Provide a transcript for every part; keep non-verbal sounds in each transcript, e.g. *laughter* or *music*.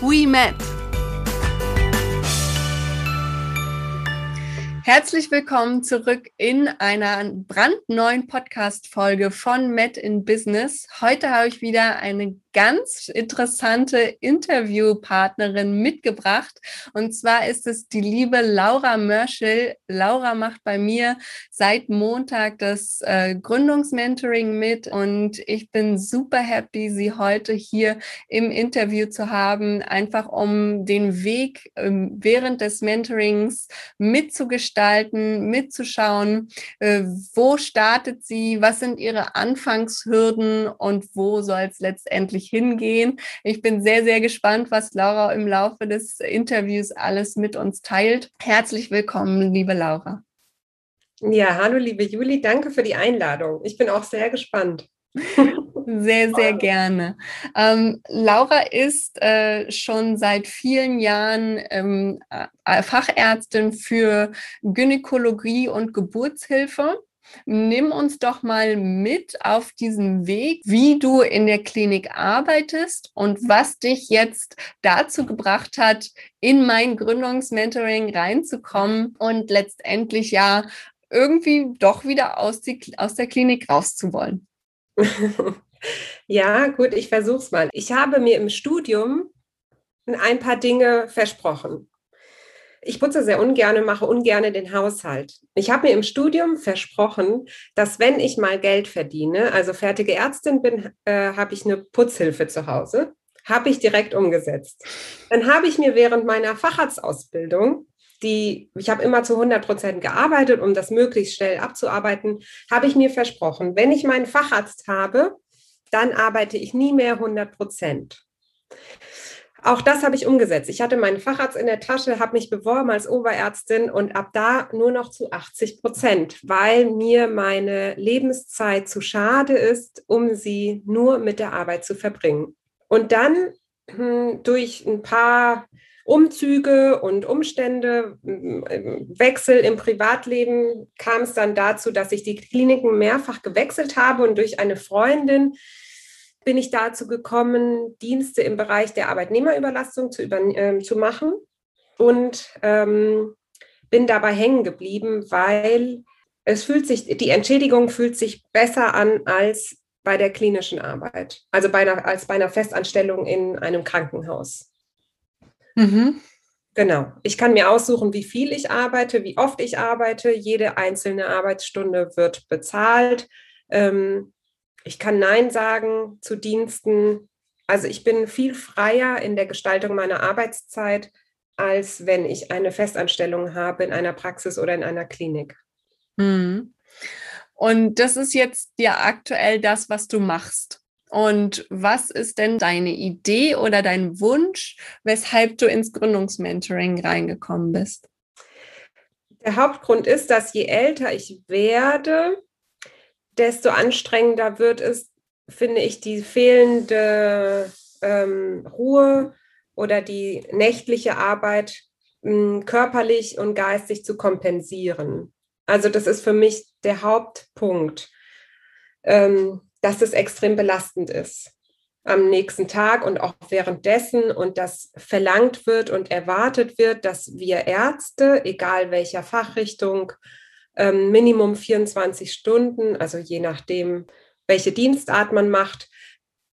we met. Herzlich willkommen zurück in einer brandneuen Podcast-Folge von Met in Business. Heute habe ich wieder eine ganz interessante Interviewpartnerin mitgebracht. Und zwar ist es die liebe Laura Mörschel. Laura macht bei mir seit Montag das äh, Gründungsmentoring mit und ich bin super happy, sie heute hier im Interview zu haben, einfach um den Weg ähm, während des Mentorings mitzugestalten, mitzuschauen, äh, wo startet sie, was sind ihre Anfangshürden und wo soll es letztendlich hingehen. Ich bin sehr, sehr gespannt, was Laura im Laufe des Interviews alles mit uns teilt. Herzlich willkommen, liebe Laura. Ja, hallo, liebe Juli, danke für die Einladung. Ich bin auch sehr gespannt. *laughs* Sehr, sehr gerne. Ähm, Laura ist äh, schon seit vielen Jahren ähm, äh, Fachärztin für Gynäkologie und Geburtshilfe Nimm uns doch mal mit auf diesen Weg, wie du in der Klinik arbeitest und was dich jetzt dazu gebracht hat, in mein Gründungsmentoring reinzukommen und letztendlich ja irgendwie doch wieder aus, die, aus der Klinik rauszuwollen. *laughs* Ja, gut, ich versuche es mal. Ich habe mir im Studium ein paar Dinge versprochen ich putze sehr ungern, mache ungern den Haushalt. Ich habe mir im Studium versprochen, dass wenn ich mal Geld verdiene, also fertige Ärztin bin, äh, habe ich eine Putzhilfe zu Hause. Habe ich direkt umgesetzt. Dann habe ich mir während meiner Facharztausbildung die, ich habe immer zu 100 Prozent gearbeitet, um das möglichst schnell abzuarbeiten, habe ich mir versprochen, wenn ich meinen Facharzt habe, dann arbeite ich nie mehr 100 Prozent. Auch das habe ich umgesetzt. Ich hatte meinen Facharzt in der Tasche, habe mich beworben als Oberärztin und ab da nur noch zu 80 Prozent, weil mir meine Lebenszeit zu schade ist, um sie nur mit der Arbeit zu verbringen. Und dann hm, durch ein paar Umzüge und Umstände, hm, Wechsel im Privatleben kam es dann dazu, dass ich die Kliniken mehrfach gewechselt habe und durch eine Freundin bin ich dazu gekommen, Dienste im Bereich der Arbeitnehmerüberlastung zu, über, äh, zu machen und ähm, bin dabei hängen geblieben, weil es fühlt sich, die Entschädigung fühlt sich besser an als bei der klinischen Arbeit, also bei einer, als bei einer Festanstellung in einem Krankenhaus. Mhm. Genau. Ich kann mir aussuchen, wie viel ich arbeite, wie oft ich arbeite. Jede einzelne Arbeitsstunde wird bezahlt. Ähm, ich kann Nein sagen zu Diensten. Also ich bin viel freier in der Gestaltung meiner Arbeitszeit, als wenn ich eine Festanstellung habe in einer Praxis oder in einer Klinik. Mhm. Und das ist jetzt ja aktuell das, was du machst. Und was ist denn deine Idee oder dein Wunsch, weshalb du ins Gründungsmentoring reingekommen bist? Der Hauptgrund ist, dass je älter ich werde, desto anstrengender wird es, finde ich, die fehlende ähm, Ruhe oder die nächtliche Arbeit mh, hm, körperlich und geistig zu kompensieren. Also das ist für mich der Hauptpunkt, ähm, dass es extrem belastend ist am nächsten Tag und auch währenddessen und dass verlangt wird und erwartet wird, dass wir Ärzte, egal welcher Fachrichtung, ähm, Minimum 24 Stunden, also je nachdem, welche Dienstart man macht,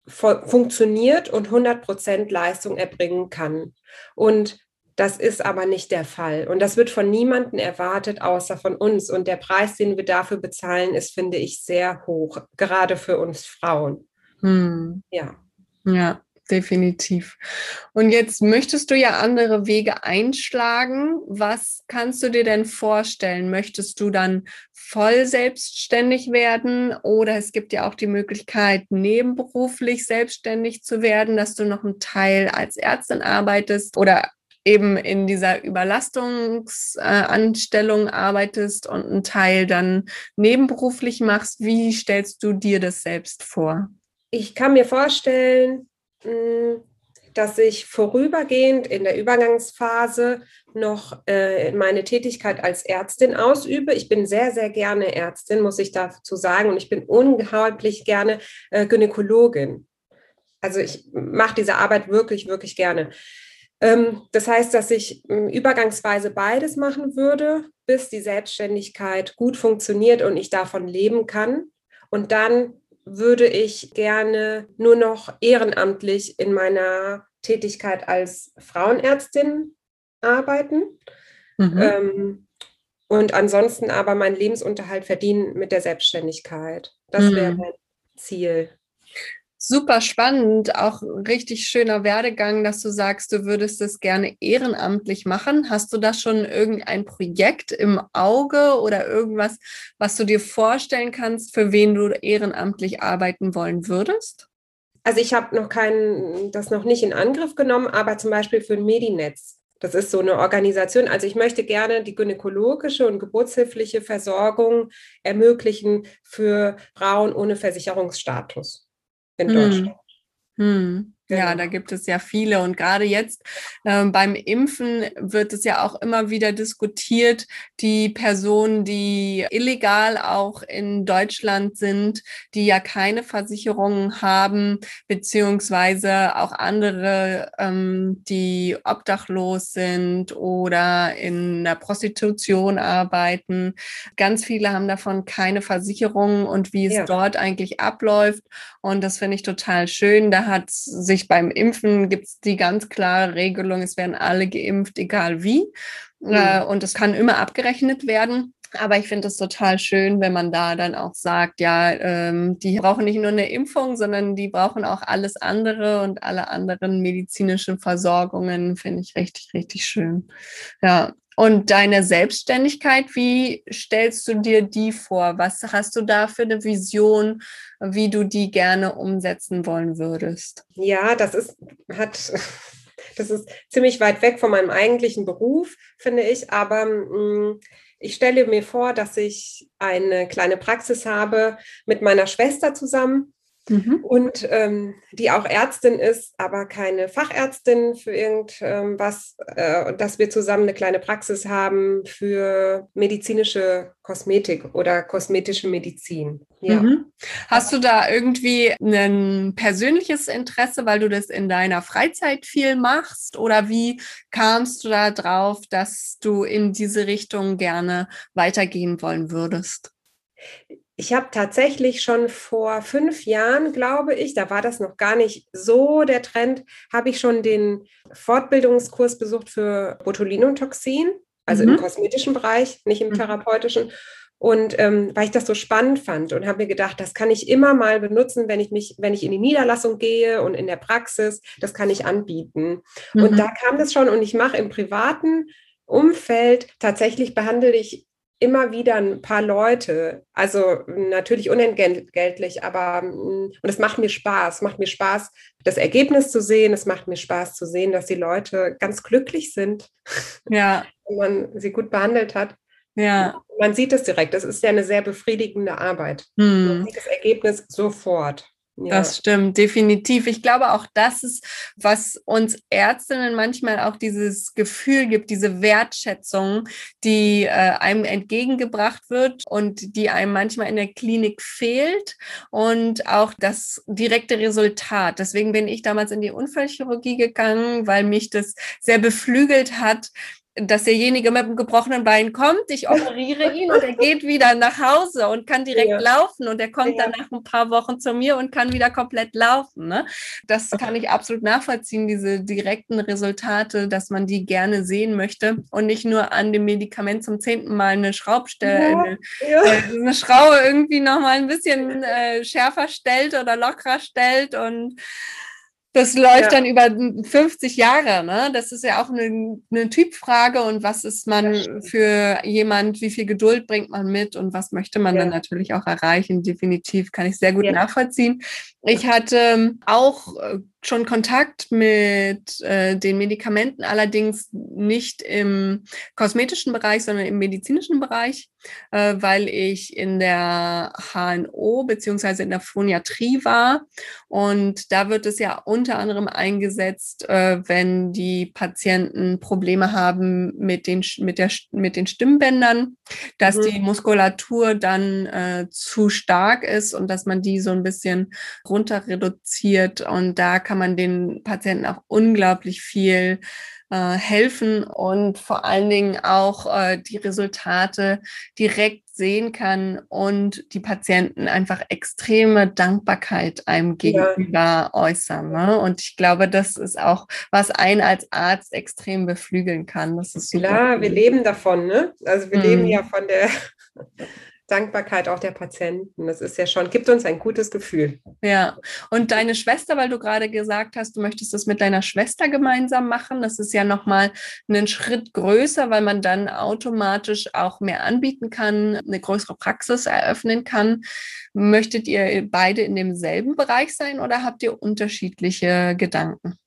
funktioniert und 100 Prozent Leistung erbringen kann. Und das ist aber nicht der Fall. Und das wird von niemandem erwartet, außer von uns. Und der Preis, den wir dafür bezahlen, ist, finde ich, sehr hoch, gerade für uns Frauen. Hm. Ja. Ja. definitiv. Und jetzt möchtest du ja andere Wege einschlagen. Was kannst du dir denn vorstellen? Möchtest du dann voll selbstständig werden oder es gibt ja auch die Möglichkeit, nebenberuflich selbstständig zu werden, dass du noch einen Teil als Ärztin arbeitest oder eben in dieser Überlastungsanstellung arbeitest und einen Teil dann nebenberuflich machst. Wie stellst du dir das selbst vor? Ich kann mir vorstellen, hm, dass ich vorübergehend in der Übergangsphase noch äh, meine Tätigkeit als Ärztin ausübe. Ich bin sehr, sehr gerne Ärztin, muss ich dazu sagen, und ich bin unglaublich gerne äh, Gynäkologin. Also ich mache diese Arbeit wirklich, wirklich gerne. Ähm, das heißt, dass ich hm, übergangsweise beides machen würde, bis die Selbstständigkeit gut funktioniert und ich davon leben kann. Und dann würde ich gerne nur noch ehrenamtlich in meiner Tätigkeit als Frauenärztin arbeiten. Mhm. Ähm, und ansonsten aber meinen Lebensunterhalt verdienen mit der Selbstständigkeit. Das mhm. wäre mein Ziel super spannend, auch richtig schöner Werdegang, dass du sagst, du würdest es gerne ehrenamtlich machen. Hast du da schon irgendein Projekt im Auge oder irgendwas, was du dir vorstellen kannst, für wen du ehrenamtlich arbeiten wollen würdest? Also ich habe noch keinen, das noch nicht in Angriff genommen, aber zum Beispiel für ein Medinetz. Das ist so eine Organisation. Also ich möchte gerne die gynäkologische und geburtshilfliche Versorgung ermöglichen für Frauen ohne Versicherungsstatus in hm. Deutschland. Hm. Genau. Ja, da gibt es ja viele. Und gerade jetzt äh, beim Impfen wird es ja auch immer wieder diskutiert, die Personen, die illegal auch in Deutschland sind, die ja keine Versicherungen haben, beziehungsweise auch andere, ähm, die obdachlos sind oder in der Prostitution arbeiten. Ganz viele haben davon keine Versicherungen und wie es ja. dort eigentlich abläuft. Und das finde ich total schön. Da hat sich sich beim Impfen gibt es die ganz klare Regelung, es werden alle geimpft, egal wie. Mhm. Äh, und es kann immer abgerechnet werden. Aber ich finde es total schön, wenn man da dann auch sagt, ja, ähm, die brauchen nicht nur eine Impfung, sondern die brauchen auch alles andere und alle anderen medizinischen Versorgungen, finde ich richtig, richtig schön. Ja. Und deine Selbstständigkeit, wie stellst du dir die vor? Was hast du da für eine Vision, wie du die gerne umsetzen wollen würdest? Ja, das ist, hat, *laughs* das ist ziemlich weit weg von meinem eigentlichen Beruf, finde ich. Aber mh, mm, ich stelle mir vor, dass ich eine kleine Praxis habe mit meiner Schwester zusammen Mhm. Und ähm, die auch Ärztin ist, aber keine Fachärztin für irgendwas, äh, dass wir zusammen eine kleine Praxis haben für medizinische Kosmetik oder kosmetische Medizin. Ja. Mhm. Hast du da irgendwie ein persönliches Interesse, weil du das in deiner Freizeit viel machst? Oder wie kamst du da drauf, dass du in diese Richtung gerne weitergehen wollen würdest? Ich habe tatsächlich schon vor fünf Jahren, glaube ich, da war das noch gar nicht so der Trend, habe ich schon den Fortbildungskurs besucht für Botulinumtoxin, also mhm. im kosmetischen Bereich, nicht im mhm. therapeutischen. Und ähm, weil ich das so spannend fand und habe mir gedacht, das kann ich immer mal benutzen, wenn ich mich, wenn ich in die Niederlassung gehe und in der Praxis, das kann ich anbieten. Mhm. Und da kam das schon und ich mache im privaten Umfeld tatsächlich behandle ich immer wieder ein paar Leute, also natürlich unentgeltlich, aber mm, und es macht mir Spaß, macht mir Spaß, das Ergebnis zu sehen, es macht mir Spaß zu sehen, dass die Leute ganz glücklich sind, ja. *laughs* wenn man sie gut behandelt hat. Ja. Man sieht es direkt, das ist ja eine sehr befriedigende Arbeit. Hm. Man sieht das Ergebnis sofort. Das stimmt, definitiv. Ich glaube auch, das ist, was uns Ärztinnen manchmal auch dieses Gefühl gibt, diese Wertschätzung, die äh, einem entgegengebracht wird und die einem manchmal in der Klinik fehlt und auch das direkte Resultat. Deswegen bin ich damals in die Unfallchirurgie gegangen, weil mich das sehr beflügelt hat, dass derjenige mit dem gebrochenen Bein kommt, ich operiere ihn und er geht wieder nach Hause und kann direkt ja. laufen und er kommt ja. dann nach ein paar Wochen zu mir und kann wieder komplett laufen. Ne? Das kann ich absolut nachvollziehen, diese direkten Resultate, dass man die gerne sehen möchte und nicht nur an dem Medikament zum zehnten Mal eine Schraubstelle, ja. eine, äh, eine, Schraube irgendwie nochmal ein bisschen äh, schärfer stellt oder lockerer stellt und Das läuft ja. dann über 50 Jahre, ne? Das ist ja auch eine, eine Typfrage und was ist man für jemand, wie viel Geduld bringt man mit und was möchte man ja. dann natürlich auch erreichen? Definitiv kann ich sehr gut ja. nachvollziehen. Ich hatte auch äh, schon Kontakt mit äh, den Medikamenten, allerdings nicht im kosmetischen Bereich, sondern im medizinischen Bereich, äh, weil ich in der HNO beziehungsweise in der Phoniatrie war. Und da wird es ja unter anderem eingesetzt, äh, wenn die Patienten Probleme haben mit den, mit der, mit den Stimmbändern, dass mhm. die Muskulatur dann äh, zu stark ist und dass man die so ein bisschen runter reduziert. Und da kann man den Patienten auch unglaublich viel äh, helfen und vor allen Dingen auch äh, die Resultate direkt sehen kann und die Patienten einfach extreme Dankbarkeit einem gegenüber ja. äußern. Ne? Und ich glaube, das ist auch, was einen als Arzt extrem beflügeln kann. Das ist super. Klar, wir leben davon, ne? Also wir hm. leben ja von der Dankbarkeit auch der Patienten. Das ist ja schon, gibt uns ein gutes Gefühl. Ja, und deine Schwester, weil du gerade gesagt hast, du möchtest das mit deiner Schwester gemeinsam machen, das ist ja nochmal einen Schritt größer, weil man dann automatisch auch mehr anbieten kann, eine größere Praxis eröffnen kann. Möchtet ihr beide in demselben Bereich sein oder habt ihr unterschiedliche Gedanken?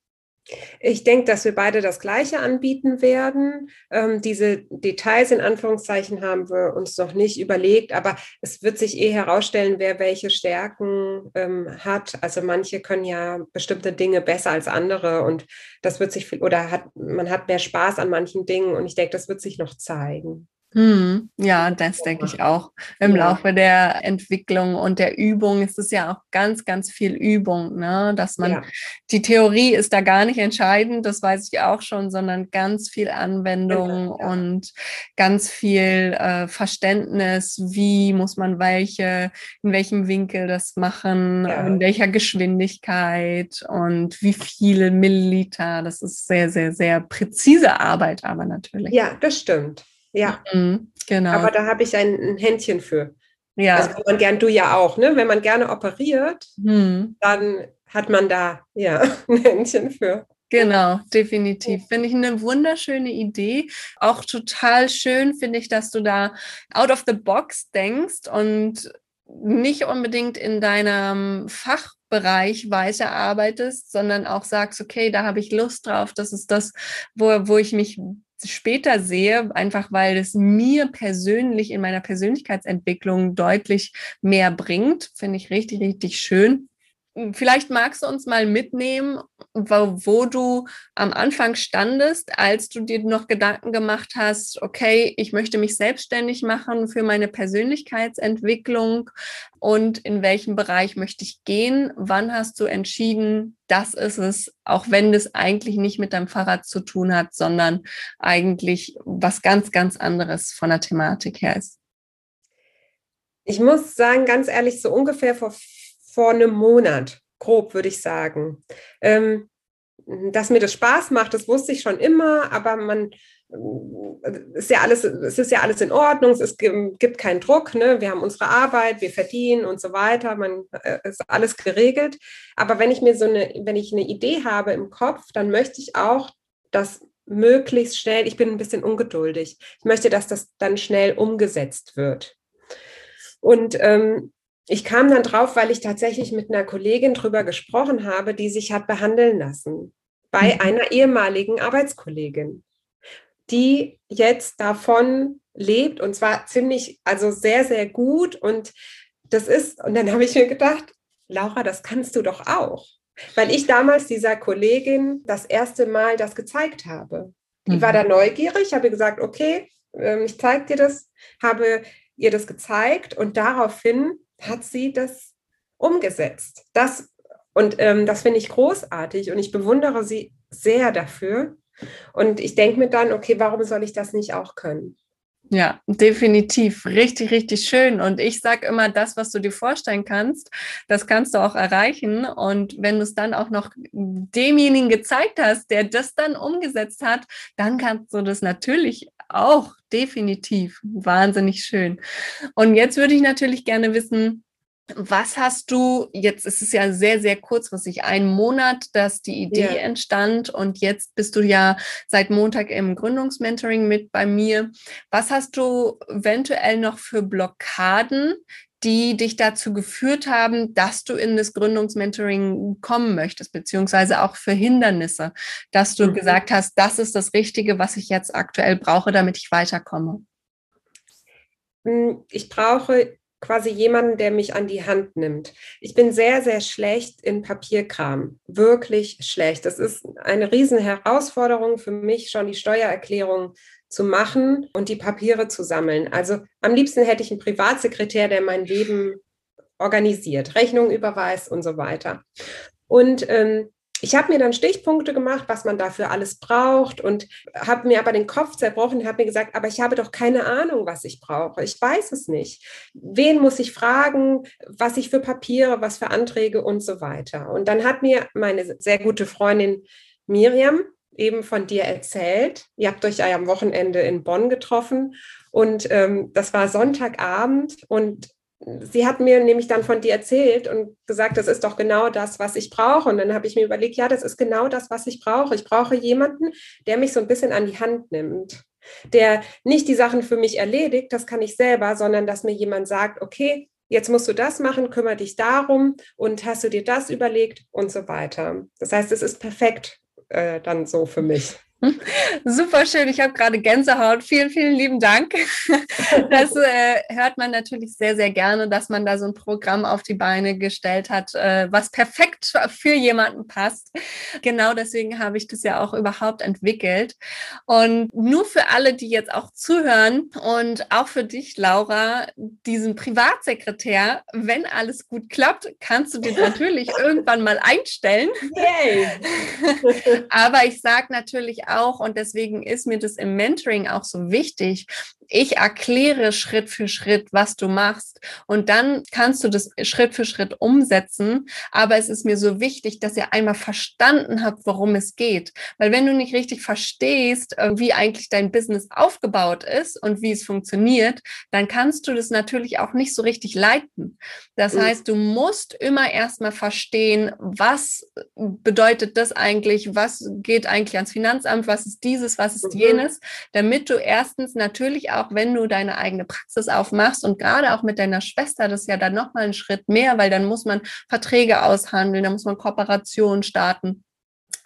Ich denke, dass wir beide das Gleiche anbieten werden. Ähm, diese Details in Anführungszeichen haben wir uns noch nicht überlegt, aber es wird sich eh herausstellen, wer welche Stärken ähm, hat. Also manche können ja bestimmte Dinge besser als andere und das wird sich oder hat man hat mehr Spaß an manchen Dingen und ich denke, das wird sich noch zeigen. Hm, ja, das denke ich auch. Im ja. Laufe der Entwicklung und der Übung ist es ja auch ganz, ganz viel Übung, ne? dass man, ja. die Theorie ist da gar nicht entscheidend, das weiß ich auch schon, sondern ganz viel Anwendung ja. und ganz viel äh, Verständnis, wie muss man welche, in welchem Winkel das machen, in welcher Geschwindigkeit und wie viele Milliliter. Das ist sehr, sehr, sehr präzise Arbeit, aber natürlich. Ja, das stimmt. Ja, mhm, genau. Aber da habe ich ein, ein, Händchen für. Ja. Also man gern, du ja auch, ne? Wenn man gerne operiert, mhm. dann hat man da ja *laughs* ein Händchen für. Genau, definitiv. Finde ich eine wunderschöne Idee. Auch total schön finde ich, dass du da out of the box denkst und nicht unbedingt in deinem Fachbereich weiterarbeitest, sondern auch sagst, okay, da habe ich Lust drauf, das ist das, wo, wo ich mich später sehe, einfach weil es mir persönlich in meiner Persönlichkeitsentwicklung deutlich mehr bringt. Finde ich richtig, richtig schön. Vielleicht magst du uns mal mitnehmen, wo, wo, du am Anfang standest, als du dir noch Gedanken gemacht hast, okay, ich möchte mich selbstständig machen für meine Persönlichkeitsentwicklung und in welchem Bereich möchte ich gehen? Wann hast du entschieden, das ist es, auch wenn das eigentlich nicht mit deinem Fahrrad zu tun hat, sondern eigentlich was ganz, ganz anderes von der Thematik her ist? Ich muss sagen, ganz ehrlich, so ungefähr vor vor einem Monat, grob würde ich sagen. Ähm, dass mir das Spaß macht, das wusste ich schon immer, aber man äh, ist ja alles, es ist ja alles in Ordnung, es gibt keinen Druck, ne? wir haben unsere Arbeit, wir verdienen und so weiter, man äh, ist alles geregelt. Aber wenn ich mir so eine, wenn ich eine Idee habe im Kopf, dann möchte ich auch, dass möglichst schnell, ich bin ein bisschen ungeduldig, ich möchte, dass das dann schnell umgesetzt wird. Und ähm, ich kam dann drauf, weil ich tatsächlich mit einer Kollegin drüber gesprochen habe, die sich hat behandeln lassen bei mhm. einer ehemaligen Arbeitskollegin, die jetzt davon lebt und zwar ziemlich, also sehr, sehr gut. Und das ist, und dann habe ich mir gedacht, Laura, das kannst du doch auch. Weil ich damals dieser Kollegin das erste Mal das gezeigt habe. Die mhm. war da neugierig, habe gesagt, okay, ähm, ich zeige dir das, habe ihr das gezeigt und daraufhin hat sie das umgesetzt. Das, und ähm, das finde ich großartig und ich bewundere sie sehr dafür. Und ich denke mir dann, okay, warum soll ich das nicht auch können? Ja, definitiv. Richtig, richtig schön. Und ich sage immer, das, was du dir vorstellen kannst, das kannst du auch erreichen. Und wenn du es dann auch noch demjenigen gezeigt hast, der das dann umgesetzt hat, dann kannst du das natürlich auch definitiv. Wahnsinnig schön. Und jetzt würde ich natürlich gerne wissen, Was hast du, jetzt ist es ja sehr, sehr kurzfristig, ein Monat, dass die Idee ja. entstand und jetzt bist du ja seit Montag im Gründungsmentoring mit bei mir. Was hast du eventuell noch für Blockaden, die dich dazu geführt haben, dass du in das Gründungsmentoring kommen möchtest, beziehungsweise auch für Hindernisse, dass du mhm. gesagt hast, das ist das Richtige, was ich jetzt aktuell brauche, damit ich weiterkomme? Hm, ich brauche quasi jemanden, der mich an die Hand nimmt. Ich bin sehr, sehr schlecht in Papierkram, wirklich schlecht. Das ist eine riesen Herausforderung für mich, schon die Steuererklärung zu machen und die Papiere zu sammeln. Also am liebsten hätte ich einen Privatsekretär, der mein Leben organisiert, Rechnungen überweist und so weiter. Und ähm, ich habe mir dann Stichpunkte gemacht, was man dafür alles braucht und habe mir aber den Kopf zerbrochen und habe mir gesagt, aber ich habe doch keine Ahnung, was ich brauche. Ich weiß es nicht. Wen muss ich fragen, was ich für Papiere, was für Anträge und so weiter. Und dann hat mir meine sehr gute Freundin Miriam eben von dir erzählt. Ihr habt euch ja am Wochenende in Bonn getroffen und ähm, das war Sonntagabend und sie hat mir nämlich dann von dir erzählt und gesagt, das ist doch genau das, was ich brauche. Und dann habe ich mir überlegt, ja, das ist genau das, was ich brauche. Ich brauche jemanden, der mich so ein bisschen an die Hand nimmt, der nicht die Sachen für mich erledigt, das kann ich selber, sondern dass mir jemand sagt, okay, jetzt musst du das machen, kümmere dich darum und hast du dir das überlegt und so weiter. Das heißt, es ist perfekt äh, dann so für mich. *laughs* Super schön, ich habe gerade Gänsehaut. Vielen, vielen lieben Dank. *laughs* Das äh, hört man natürlich sehr, sehr gerne, dass man da so ein Programm auf die Beine gestellt hat, äh, was perfekt für jemanden passt. Genau deswegen habe ich das ja auch überhaupt entwickelt. Und nur für alle, die jetzt auch zuhören und auch für dich, Laura, diesen Privatsekretär, wenn alles gut klappt, kannst du dir *laughs* natürlich irgendwann mal einstellen. Yay. Aber ich sage natürlich auch, und deswegen ist mir das im Mentoring auch so wichtig, ich erkläre Schritt für Schritt, was du machst. Und dann kannst du das Schritt für Schritt umsetzen. Aber es ist mir so wichtig, dass ihr einmal verstanden habt, worum es geht. Weil wenn du nicht richtig verstehst, äh, wie eigentlich dein Business aufgebaut ist und wie es funktioniert, dann kannst du das natürlich auch nicht so richtig leiten. Das mhm. heißt, du musst immer erstmal verstehen, was bedeutet das eigentlich? Was geht eigentlich ans Finanzamt? Was ist dieses? Was ist mhm. jenes? Damit du erstens natürlich auch wenn du deine eigene Praxis aufmachst und gerade auch mit deiner Schwester, das ist ja dann nochmal ein Schritt mehr, weil dann muss man Verträge aushandeln, da muss man Kooperationen starten.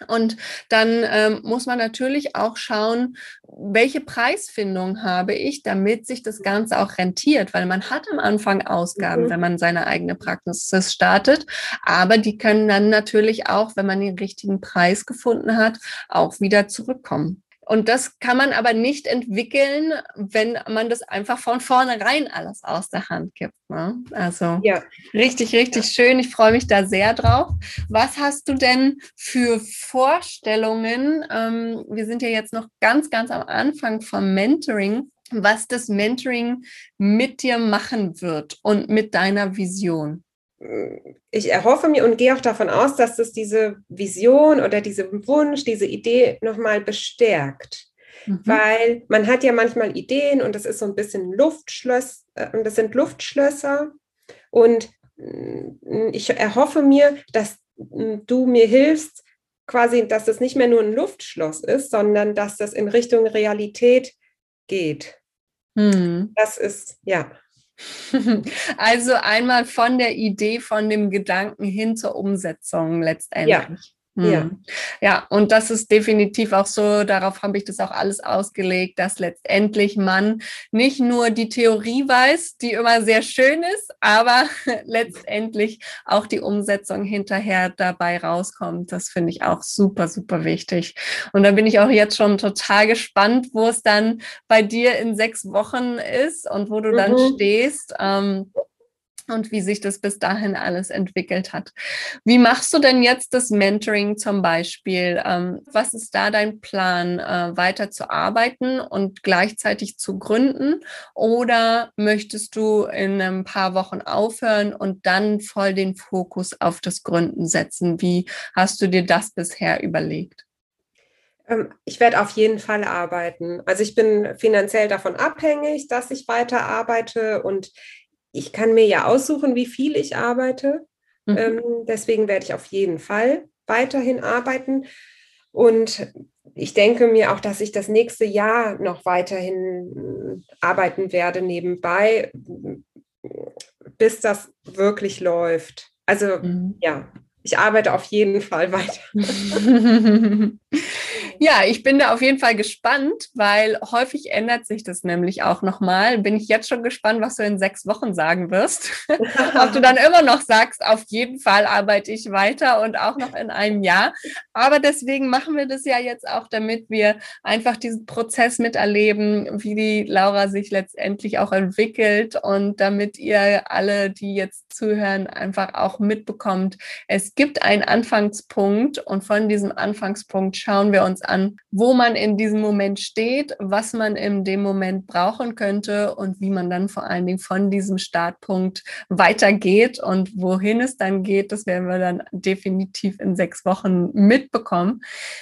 Und dann ähm, muss man natürlich auch schauen, welche Preisfindung habe ich, damit sich das Ganze auch rentiert, weil man hat am Anfang Ausgaben, mhm. wenn man seine eigene Praxis startet, aber die können dann natürlich auch, wenn man den richtigen Preis gefunden hat, auch wieder zurückkommen. Und das kann man aber nicht entwickeln, wenn man das einfach von vornherein alles aus der Hand gibt. Ne? Also ja. richtig, richtig ja. schön. Ich freue mich da sehr drauf. Was hast du denn für Vorstellungen? Ähm, wir sind ja jetzt noch ganz, ganz am Anfang vom Mentoring was das Mentoring mit dir machen wird und mit deiner Vision ich erhoffe mir und gehe auch davon aus, dass das diese Vision oder diesen Wunsch, diese Idee nochmal bestärkt. Mhm. Weil man hat ja manchmal Ideen und das ist so ein bisschen Luftschloss, äh, das sind Luftschlösser. Und mm, ich erhoffe mir, dass mm, du mir hilfst, quasi, dass das nicht mehr nur ein Luftschloss ist, sondern dass das in Richtung Realität geht. Mhm. Das ist, ja. Also einmal von der Idee, von dem Gedanken hin zur Umsetzung letztendlich. Ja. Hm. Ja. ja, und das ist definitiv auch so, darauf habe ich das auch alles ausgelegt, dass letztendlich man nicht nur die Theorie weiß, die immer sehr schön ist, aber *laughs* letztendlich auch die Umsetzung hinterher dabei rauskommt. Das finde ich auch super, super wichtig. Und da bin ich auch jetzt schon total gespannt, wo es dann bei dir in sechs Wochen ist und wo du mhm. dann stehst. Ähm, und wie sich das bis dahin alles entwickelt hat. Wie machst du denn jetzt das Mentoring zum Beispiel? Ähm, was ist da dein Plan, äh, weiter zu arbeiten und gleichzeitig zu gründen? Oder möchtest du in ein paar Wochen aufhören und dann voll den Fokus auf das Gründen setzen? Wie hast du dir das bisher überlegt? Ähm, ich werde auf jeden Fall arbeiten. Also ich bin finanziell davon abhängig, dass ich weiter arbeite und ich kann mir ja aussuchen, wie viel ich arbeite. Mhm. Ähm, deswegen werde ich auf jeden Fall weiterhin arbeiten. Und ich denke mir auch, dass ich das nächste Jahr noch weiterhin arbeiten werde nebenbei, bis das wirklich läuft. Also mhm. ja, ich arbeite auf jeden Fall weiter. *laughs* *laughs* Ja, ich bin da auf jeden Fall gespannt, weil häufig ändert sich das nämlich auch nochmal. Bin ich jetzt schon gespannt, was du in sechs Wochen sagen wirst. *laughs* Ob du dann immer noch sagst, auf jeden Fall arbeite ich weiter und auch noch in einem Jahr. Aber deswegen machen wir das ja jetzt auch, damit wir einfach diesen Prozess miterleben, wie die Laura sich letztendlich auch entwickelt und damit ihr alle, die jetzt zuhören, einfach auch mitbekommt, es gibt einen Anfangspunkt und von diesem Anfangspunkt schauen wir uns an, wo man in diesem Moment steht, was man in dem Moment brauchen könnte und wie man dann vor allen Dingen von diesem Startpunkt weitergeht und wohin es dann geht, das werden wir dann definitiv in sechs Wochen mitbekommen.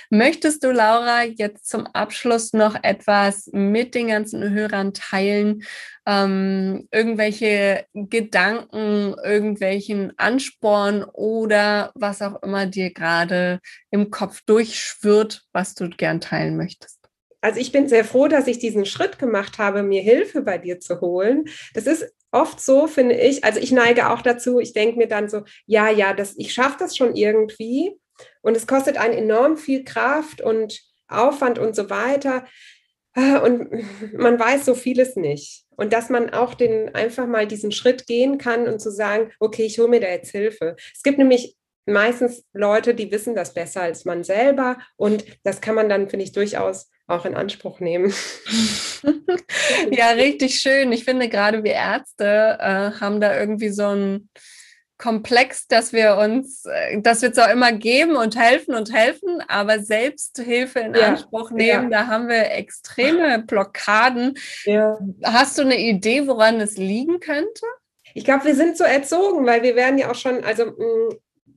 Möchtest du, Laura, jetzt zum Abschluss noch etwas mit den ganzen Hörern teilen, ähm, irgendwelche Gedanken, irgendwelchen Ansporn oder was auch immer dir gerade im Kopf durchschwirrt, was du gern teilen möchtest? Also ich bin sehr froh, dass ich diesen Schritt gemacht habe, mir Hilfe bei dir zu holen. Das ist oft so, finde ich. Also ich neige auch dazu, ich denke mir dann so, ja, ja, das, ich schaffe das schon irgendwie. Und es kostet einen enorm viel Kraft und Aufwand und so weiter. Ah, und man weiß so vieles nicht. Und dass man auch den einfach mal diesen Schritt gehen kann und zu sagen, okay, ich hole mir da jetzt Hilfe. Es gibt nämlich meistens Leute, die wissen das besser als man selber. Und das kann man dann, finde ich, durchaus auch in Anspruch nehmen. *laughs* ja, richtig schön. Ich finde, gerade wir Ärzte äh, haben da irgendwie so ein komplex, dass wir uns, äh, dass wir zwar immer geben und helfen und helfen, aber Selbsthilfe in ja, Anspruch nehmen, ja. da haben wir extreme Blockaden. Ja. Hast du eine Idee, woran es liegen könnte? Ich glaube, wir sind so erzogen, weil wir werden ja auch schon, also mh, mm,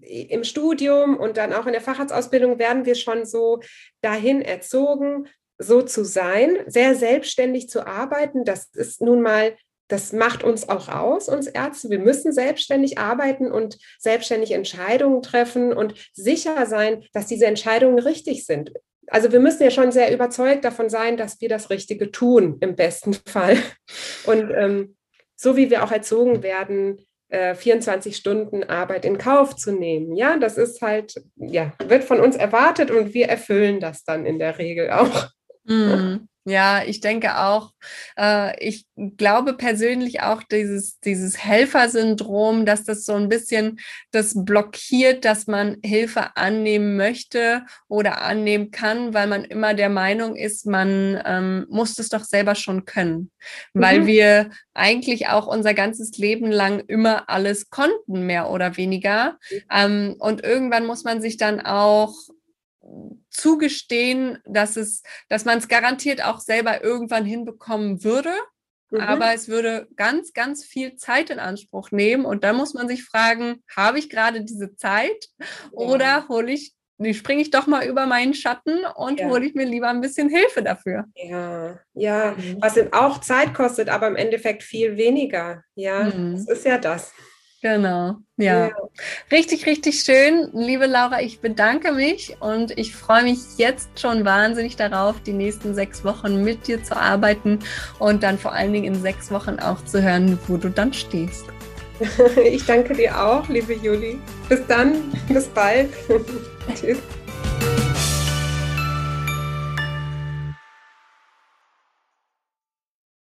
im Studium und dann auch in der Facharztausbildung werden wir schon so dahin erzogen, so zu sein, sehr selbstständig zu arbeiten. Das ist nun mal das macht uns auch aus, uns Ärzte. Wir müssen selbstständig arbeiten und selbstständig Entscheidungen treffen und sicher sein, dass diese Entscheidungen richtig sind. Also wir müssen ja schon sehr überzeugt davon sein, dass wir das Richtige tun, im besten *laughs* Fall. Und ähm, so wie wir auch erzogen werden, 24 äh, Stunden Arbeit in Kauf zu nehmen. Ja, das ist halt, ja, wird von uns erwartet und wir erfüllen das dann in der Regel auch. Mm. Ja, ich denke auch, äh, ich glaube persönlich auch dieses, dieses Helfersyndrom, dass das so ein bisschen das blockiert, dass man Hilfe annehmen möchte oder annehmen kann, weil man immer der Meinung ist, man ähm, muss es doch selber schon können, weil mhm. wir eigentlich auch unser ganzes Leben lang immer alles konnten, mehr oder weniger. Mhm. Ähm, und irgendwann muss man sich dann auch zugestehen, dass es, dass man es garantiert auch selber irgendwann hinbekommen würde. Mhm. Aber es würde ganz, ganz viel Zeit in Anspruch nehmen. Und da muss man sich fragen, habe ich gerade diese Zeit ja. oder hole ich springe ich doch mal über meinen Schatten und ja. hole ich mir lieber ein bisschen Hilfe dafür. Ja, ja, mhm. was auch Zeit kostet, aber im Endeffekt viel weniger. Ja, mhm. das ist ja das. Genau, ja. ja. Richtig, richtig schön. Liebe Laura, ich bedanke mich und ich freue mich jetzt schon wahnsinnig darauf, die nächsten sechs Wochen mit dir zu arbeiten und dann vor allen Dingen in sechs Wochen auch zu hören, wo du dann stehst. *laughs* Ich danke dir auch, liebe Juli. Bis dann, bis bald. *laughs* Tschüss.